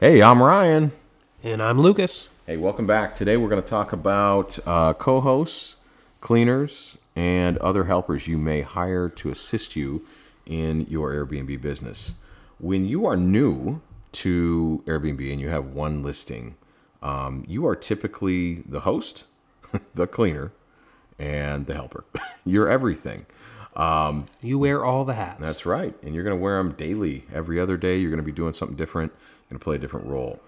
Hey, I'm Ryan. And I'm Lucas. Hey, welcome back. Today we're going to talk about uh, co hosts, cleaners, and other helpers you may hire to assist you in your Airbnb business. When you are new to Airbnb and you have one listing, um, you are typically the host, the cleaner, and the helper. You're everything. Um, you wear all the hats. That's right. And you're going to wear them daily. Every other day, you're going to be doing something different, you're going to play a different role.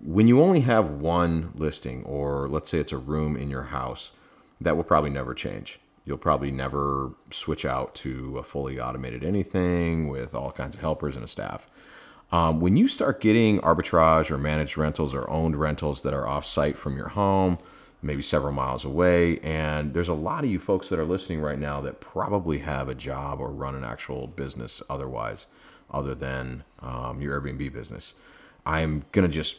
When you only have one listing, or let's say it's a room in your house, that will probably never change. You'll probably never switch out to a fully automated anything with all kinds of helpers and a staff. Um, when you start getting arbitrage or managed rentals or owned rentals that are off site from your home, maybe several miles away. And there's a lot of you folks that are listening right now that probably have a job or run an actual business otherwise, other than um, your Airbnb business. I'm gonna just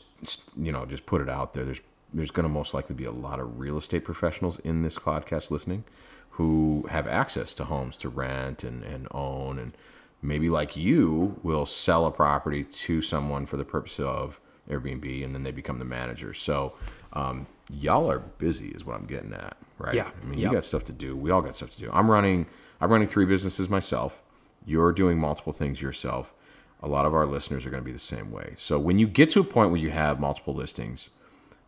you know just put it out there. There's there's gonna most likely be a lot of real estate professionals in this podcast listening who have access to homes to rent and, and own and maybe like you will sell a property to someone for the purpose of Airbnb and then they become the manager. So um, y'all are busy is what I'm getting at, right? Yeah. I mean, yep. you got stuff to do. We all got stuff to do. I'm running I'm running three businesses myself. You're doing multiple things yourself. A lot of our listeners are going to be the same way. So when you get to a point where you have multiple listings,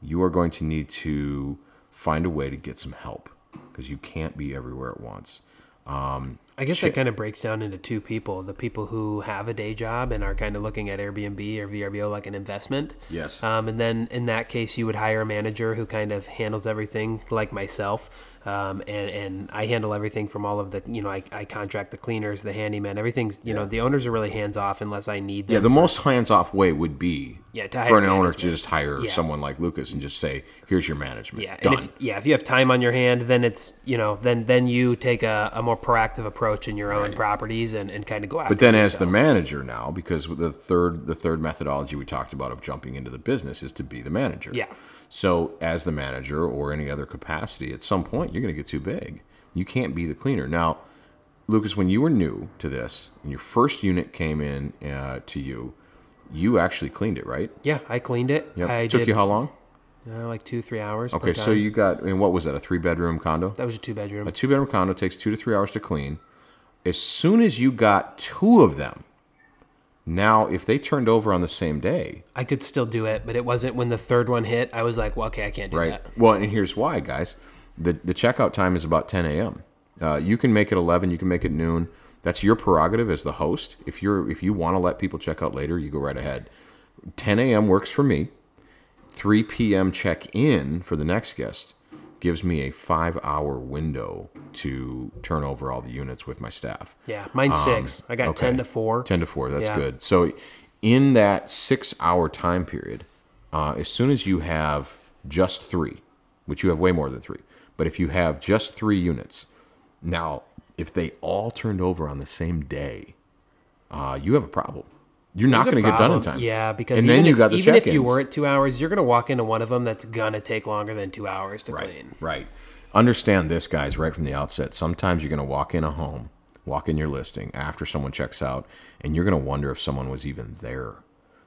you are going to need to find a way to get some help because you can't be everywhere at once. Um, I guess that kind of breaks down into two people: the people who have a day job and are kind of looking at Airbnb or VRBO like an investment. Yes. Um, and then in that case, you would hire a manager who kind of handles everything, like myself. Um, and and I handle everything from all of the you know I, I contract the cleaners, the handyman, everything's you yeah. know the owners are really hands off unless I need them. Yeah, the for, most hands off way would be yeah for an owner to just hire yeah. someone like Lucas and just say here's your management. Yeah, Done. and if, yeah, if you have time on your hand, then it's you know then then you take a, a more proactive approach in your own right. properties and, and kind of go after. But then as the manager now, because the third the third methodology we talked about of jumping into the business is to be the manager. Yeah. So, as the manager or any other capacity, at some point you're going to get too big. You can't be the cleaner. Now, Lucas, when you were new to this and your first unit came in uh, to you, you actually cleaned it, right? Yeah, I cleaned it. Yep. I took did, you how long? Uh, like two, three hours. Okay, so you got, and what was that, a three bedroom condo? That was a two bedroom. A two bedroom condo takes two to three hours to clean. As soon as you got two of them, now, if they turned over on the same day, I could still do it, but it wasn't when the third one hit. I was like, well, okay, I can't do right. that. Well, and here's why, guys. The the checkout time is about 10 a.m. Uh, you can make it 11. You can make it noon. That's your prerogative as the host. If you're if you want to let people check out later, you go right ahead. 10 a.m. works for me. 3 p.m. check in for the next guest gives me a five hour window to turn over all the units with my staff. Yeah, mine's um, six. I got okay. 10 to 4. 10 to 4, that's yeah. good. So, in that six hour time period, uh, as soon as you have just three, which you have way more than three, but if you have just three units, now, if they all turned over on the same day, uh, you have a problem. You're not going to get done in time. Yeah, because and then you if, got the even if you were at two hours, you're going to walk into one of them that's going to take longer than two hours to right, clean. Right. Understand this, guys, right from the outset. Sometimes you're going to walk in a home, walk in your listing after someone checks out, and you're going to wonder if someone was even there.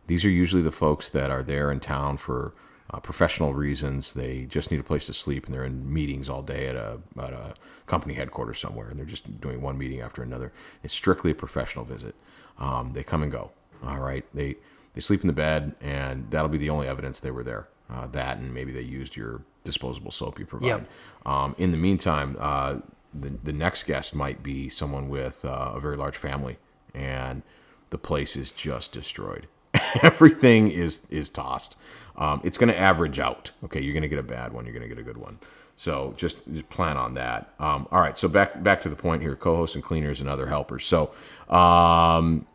These are usually the folks that are there in town for uh, professional reasons. They just need a place to sleep, and they're in meetings all day at a at a company headquarters somewhere, and they're just doing one meeting after another. It's strictly a professional visit. Um, they come and go all right, they they sleep in the bed, and that'll be the only evidence they were there. Uh, that and maybe they used your disposable soap you provide. Yep. Um, in the meantime, uh, the the next guest might be someone with uh, a very large family, and the place is just destroyed. Everything is is tossed. Um, it's going to average out. Okay, you're going to get a bad one. You're going to get a good one. So just, just plan on that. Um, all right. So back back to the point here: co-hosts and cleaners and other helpers. So um,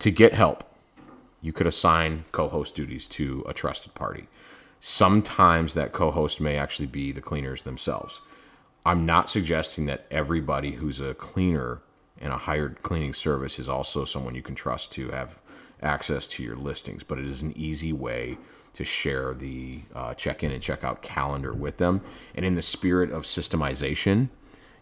to get help, you could assign co host duties to a trusted party. Sometimes that co host may actually be the cleaners themselves. I'm not suggesting that everybody who's a cleaner in a hired cleaning service is also someone you can trust to have access to your listings, but it is an easy way to share the uh, check in and check out calendar with them. And in the spirit of systemization,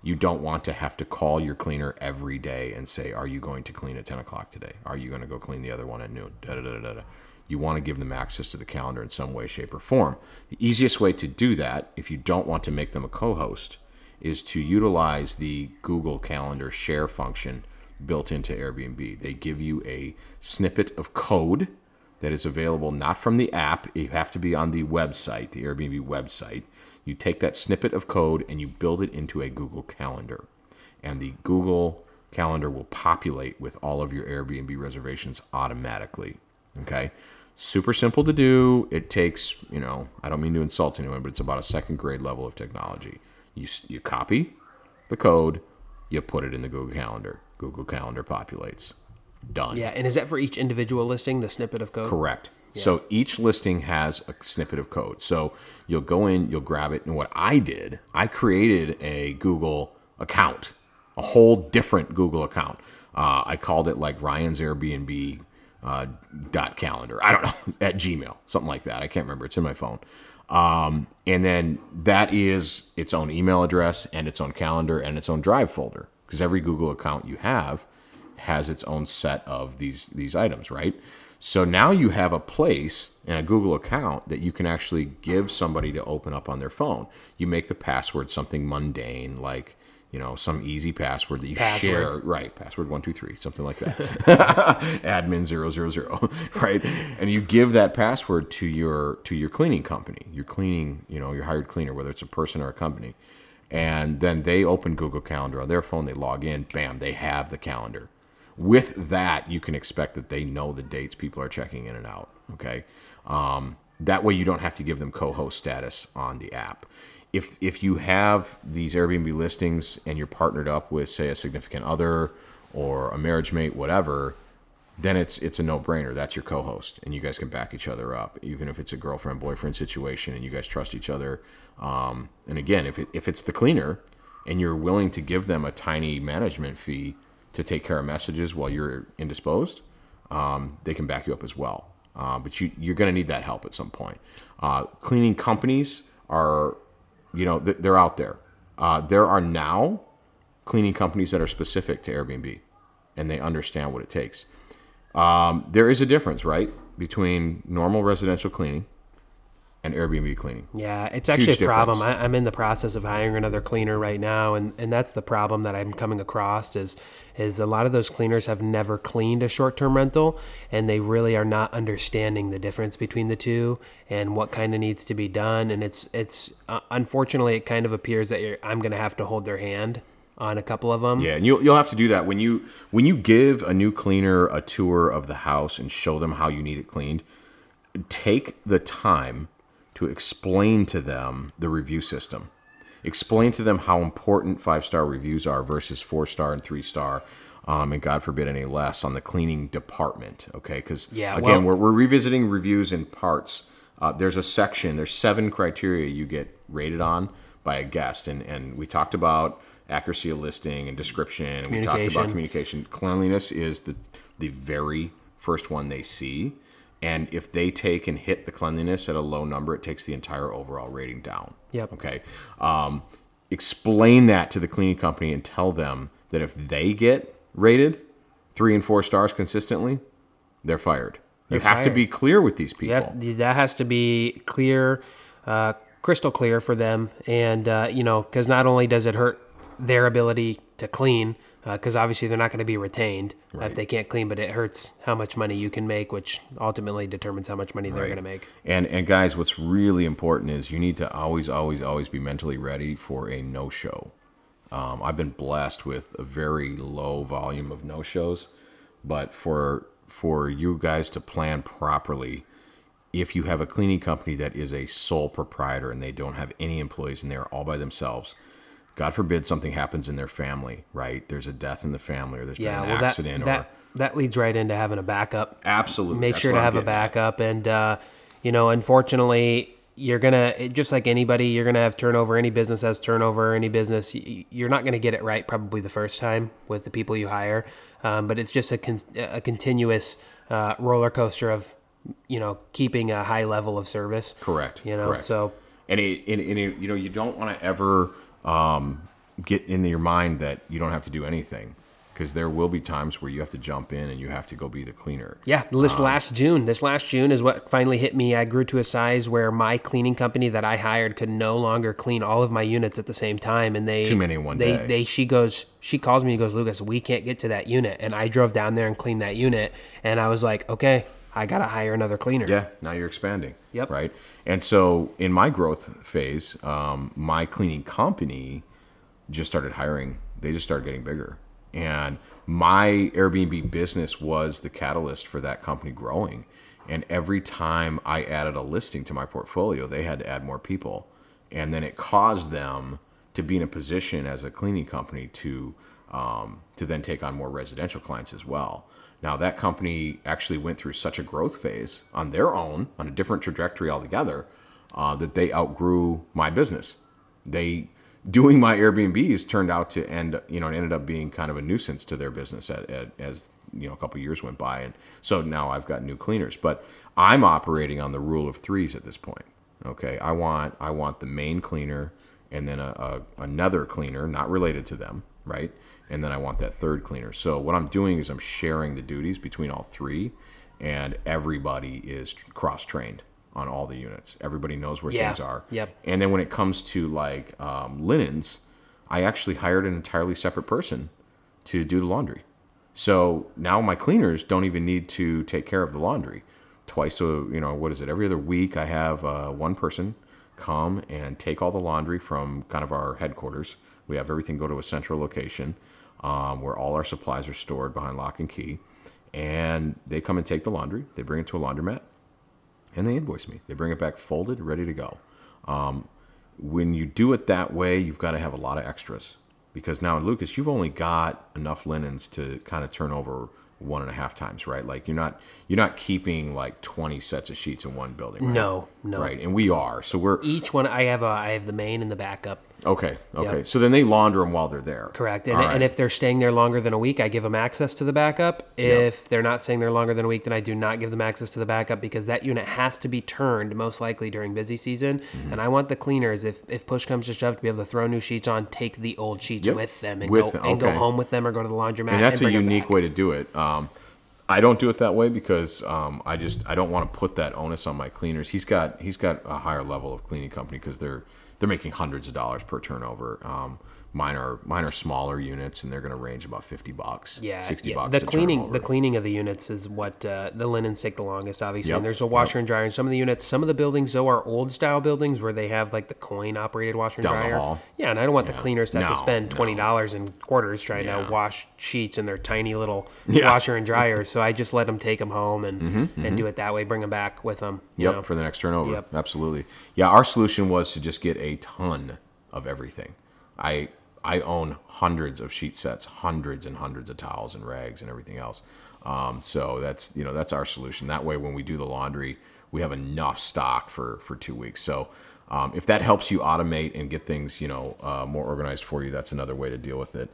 you don't want to have to call your cleaner every day and say, "Are you going to clean at 10 o'clock today? Are you going to go clean the other one at noon?" Da, da, da, da, da. you want to give them access to the calendar in some way, shape, or form. The easiest way to do that, if you don't want to make them a co host, is to utilize the Google Calendar share function built into Airbnb. They give you a snippet of code that is available not from the app, you have to be on the website, the Airbnb website. You take that snippet of code and you build it into a Google Calendar. And the Google Calendar will populate with all of your Airbnb reservations automatically. Okay? Super simple to do. It takes, you know, I don't mean to insult anyone, but it's about a second grade level of technology. You, you copy the code, you put it in the Google Calendar. Google Calendar populates. Done. Yeah, and is that for each individual listing, the snippet of code? Correct. So each listing has a snippet of code. So you'll go in, you'll grab it, and what I did, I created a Google account, a whole different Google account. Uh, I called it like Ryan's Airbnb uh, dot calendar. I don't know at Gmail, something like that. I can't remember. It's in my phone. Um, and then that is its own email address and its own calendar and its own drive folder because every Google account you have has its own set of these these items, right? So now you have a place in a Google account that you can actually give somebody to open up on their phone. You make the password something mundane like you know some easy password that you Password. share. Right password 123 something like that. Admin 000 right? And you give that password to your to your cleaning company your cleaning you know your hired cleaner whether it's a person or a company. And then they open google calendar on their phone they log in bam they have the calendar with that you can expect that they know the dates people are checking in and out okay um, that way you don't have to give them co-host status on the app if if you have these Airbnb listings and you're partnered up with say a significant other or a marriage mate, whatever, then it's it's a no-brainer. That's your co-host, and you guys can back each other up, even if it's a girlfriend boyfriend situation and you guys trust each other. Um, and again, if it, if it's the cleaner and you're willing to give them a tiny management fee to take care of messages while you're indisposed, um, they can back you up as well. Uh, but you, you're going to need that help at some point. Uh, cleaning companies are you know th- they're out there uh, there are now cleaning companies that are specific to airbnb and they understand what it takes um, there is a difference right between normal residential cleaning and airbnb cleaning Yeah, it's actually Huge a problem. difference. I, I'm in the process of hiring another cleaner right now, and, and that's the problem that I'm coming across is is a lot of those cleaners have never cleaned a short term rental, and they really are not understanding the difference between the two and what kind of needs to be done. And it's it's uh, unfortunately it kind of appears that you're, I'm going to have to hold their hand on a couple of them. yeah and you'll, you'll have to do that when you when you give a new cleaner a tour of the house and show them how you need it cleaned take the time to explain to them the review system. Explain to them how important five star reviews are versus four star and three star, um, and God forbid any less on the cleaning department. Okay, because Yeah, again, well- we're, we're revisiting reviews in parts. Uh, there's a section. There's seven criteria you get rated on by a guest, and and we talked about accuracy of listing and description, and we talked about Communication. communication. Cleanliness is the the very first one they see. And if they take and hit the cleanliness at a low number, it takes the entire overall rating down. Yep. Okay. Um, explain that to the cleaning company and tell them that if they get rated three and four stars consistently, they're fired. you They're have to be clear with these people. You have, that has to be clear, uh, crystal clear for them, and uh, you know, because not only does it hurt their ability to clean, because obviously they're not going to be retained if they can't clean, but it hurts how much money you can make, which ultimately determines how much money they're going to make. And and guys, what's really important is you need to always, always, always be mentally ready for a no show. Um, I've been blessed with a very low volume of no shows, but for for you guys to plan properly, if you have a cleaning company that is a sole proprietor and they don't have any employees and they're all by themselves, God forbid something happens in their family, right? There's a death in the family or there's Yeah, been an well, that accident that or that leads right into having a backup. absolutely make that's sure to I'm have a getting at. backup and uh, you know unfortunately you're gonna just like anybody you're gonna have turnover any business has turnover any business you're not gonna get it right probably the first time with the people you hire um, but it's just a, con- a continuous uh, roller coaster of you know keeping a high level of service Correct. you know correct. so and it, and, and it, you know you don't want to ever um, get into your mind that you don't have to do anything because there will be times where you have to jump in and you have to go be the cleaner. Yeah, this last June, this last June is what finally hit me. I grew to a size where my cleaning company that I hired could no longer clean all of my units at the same time, and they Too many one they, day. They she goes, she calls me and goes, Lucas, we can't get to that unit, and I drove down there and cleaned that unit, and I was like, okay, I gotta hire another cleaner. Yeah, now you're expanding. Yep. Right. And so in my growth phase, um, my cleaning company just started hiring. They just started getting bigger. And my Airbnb business was the catalyst for that company growing. And every time I added a listing to my portfolio, they had to add more people. And then it caused them to be in a position as a cleaning company to um, to then take on more residential clients as well. Now that company actually went through such a growth phase on their own, on a different trajectory altogether, uh, that they outgrew my business. They doing my Airbnbs turned out to end, you know, it ended up being kind of a nuisance to their business at, at, as you know a couple years went by, and so now I've got new cleaners. But I'm operating on the rule of threes at this point. Okay, I want I want the main cleaner and then a, a another cleaner not related to them, right? And then I want that third cleaner. So what I'm doing is I'm sharing the duties between all three, and everybody is cross trained on all the units. Everybody knows where Yeah. things are. Yep. And then when it comes to like um, linens, I actually hired an entirely separate person to do the laundry. So now my cleaners don't even need to take care of the laundry. Twice a, you know, what is it? Every other week, I have uh, one person come and take all the laundry from kind of our headquarters. We have everything go to a central location um, where all our supplies are stored behind lock and key. And they come and take the laundry. They bring it to a laundromat and they invoice me. They bring it back folded, ready to go. Um, when you do it that way, you've got to have a lot of extras because now in Lucas, you've only got enough linens to kind of turn over one and a half times, right? Like you're not you're not keeping like 20 sets of sheets in one building, right? No, no. Right, and we are. So we're Each one, I have a, I have the main and the backup. Okay. Okay, Yep. so then they launder them while they're there. Correct. And, right. and if they're staying there longer than a week, I give them access to the backup. If they're not staying there longer than a week, then I do not give them access to the backup because that unit has to be turned most likely during busy season. Mm-hmm. And I want the cleaners, if, if push comes to shove, to be able to throw new sheets on, take the old sheets Yep. with them and With go them, and go home with them or go to the laundromat. and that's a unique way to do it. Um, I don't do it that way because um, I just I don't want to put that onus on my cleaners. He's got he's got a higher level of cleaning company because they're they're making hundreds of dollars per turnover. Um, mine are mine are smaller units and they're going to range about fifty bucks. Yeah, sixty yeah. bucks. The cleaning, the cleaning of the units is what uh, the linens take the longest, obviously. Yep, And there's a washer and dryer in some of the units. Some of the buildings, though, are old style buildings where they have like the coin operated washer and Down the dryer. hall. Yeah, and I don't want the cleaners to have to spend twenty dollars in quarters trying Yeah. to wash sheets in their tiny little Yeah. washer and dryers. so I just let them take them home and and do it that way. Bring them back with them. you Yep, know? for the next turnover. Yep. Absolutely. Yeah, our solution was to just get a ton of everything. I I own hundreds of sheet sets, hundreds and hundreds of towels and rags and everything else. Um, so that's you know that's our solution. That way, when we do the laundry, we have enough stock for for two weeks. So. Um, if that helps you automate and get things, you know, uh, more organized for you, that's another way to deal with it.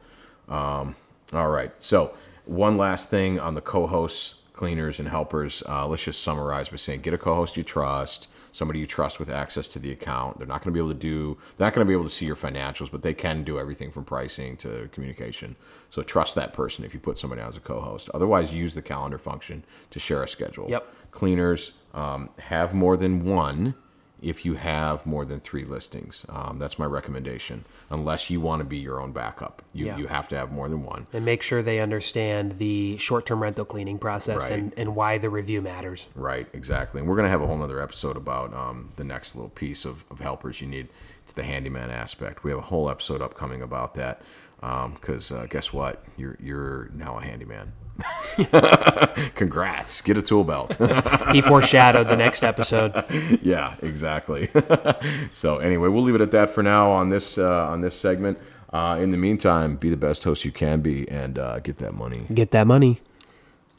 Um, all right. So, one last thing on the co hosts, cleaners, and helpers. Uh, let's just summarize by saying get a co host you trust, somebody you trust with access to the account. They're not going to be able to do, they're not going to be able to see your financials, but they can do everything from pricing to communication. So, trust that person if you put somebody on as a co host. Otherwise, use the calendar function to share a schedule. Yep. Cleaners um, have more than one if you have more than three listings. Um, that's my recommendation. Unless you want to be your own backup, you, Yeah. you have to have more than one. And make sure they understand the short term rental cleaning process Right. and, and why the review matters. Right, exactly. And we're going to have a whole nother episode about um, the next little piece of, of helpers you need. It's the handyman aspect. We have a whole episode upcoming about that because uh, guess what? You're you're now a handyman. Congrats! Get a tool belt. He foreshadowed the next episode. yeah, exactly. so anyway, we'll leave it at that for now on this uh, on this segment. Uh, in the meantime, be the best host you can be and uh, get that money. Get that money.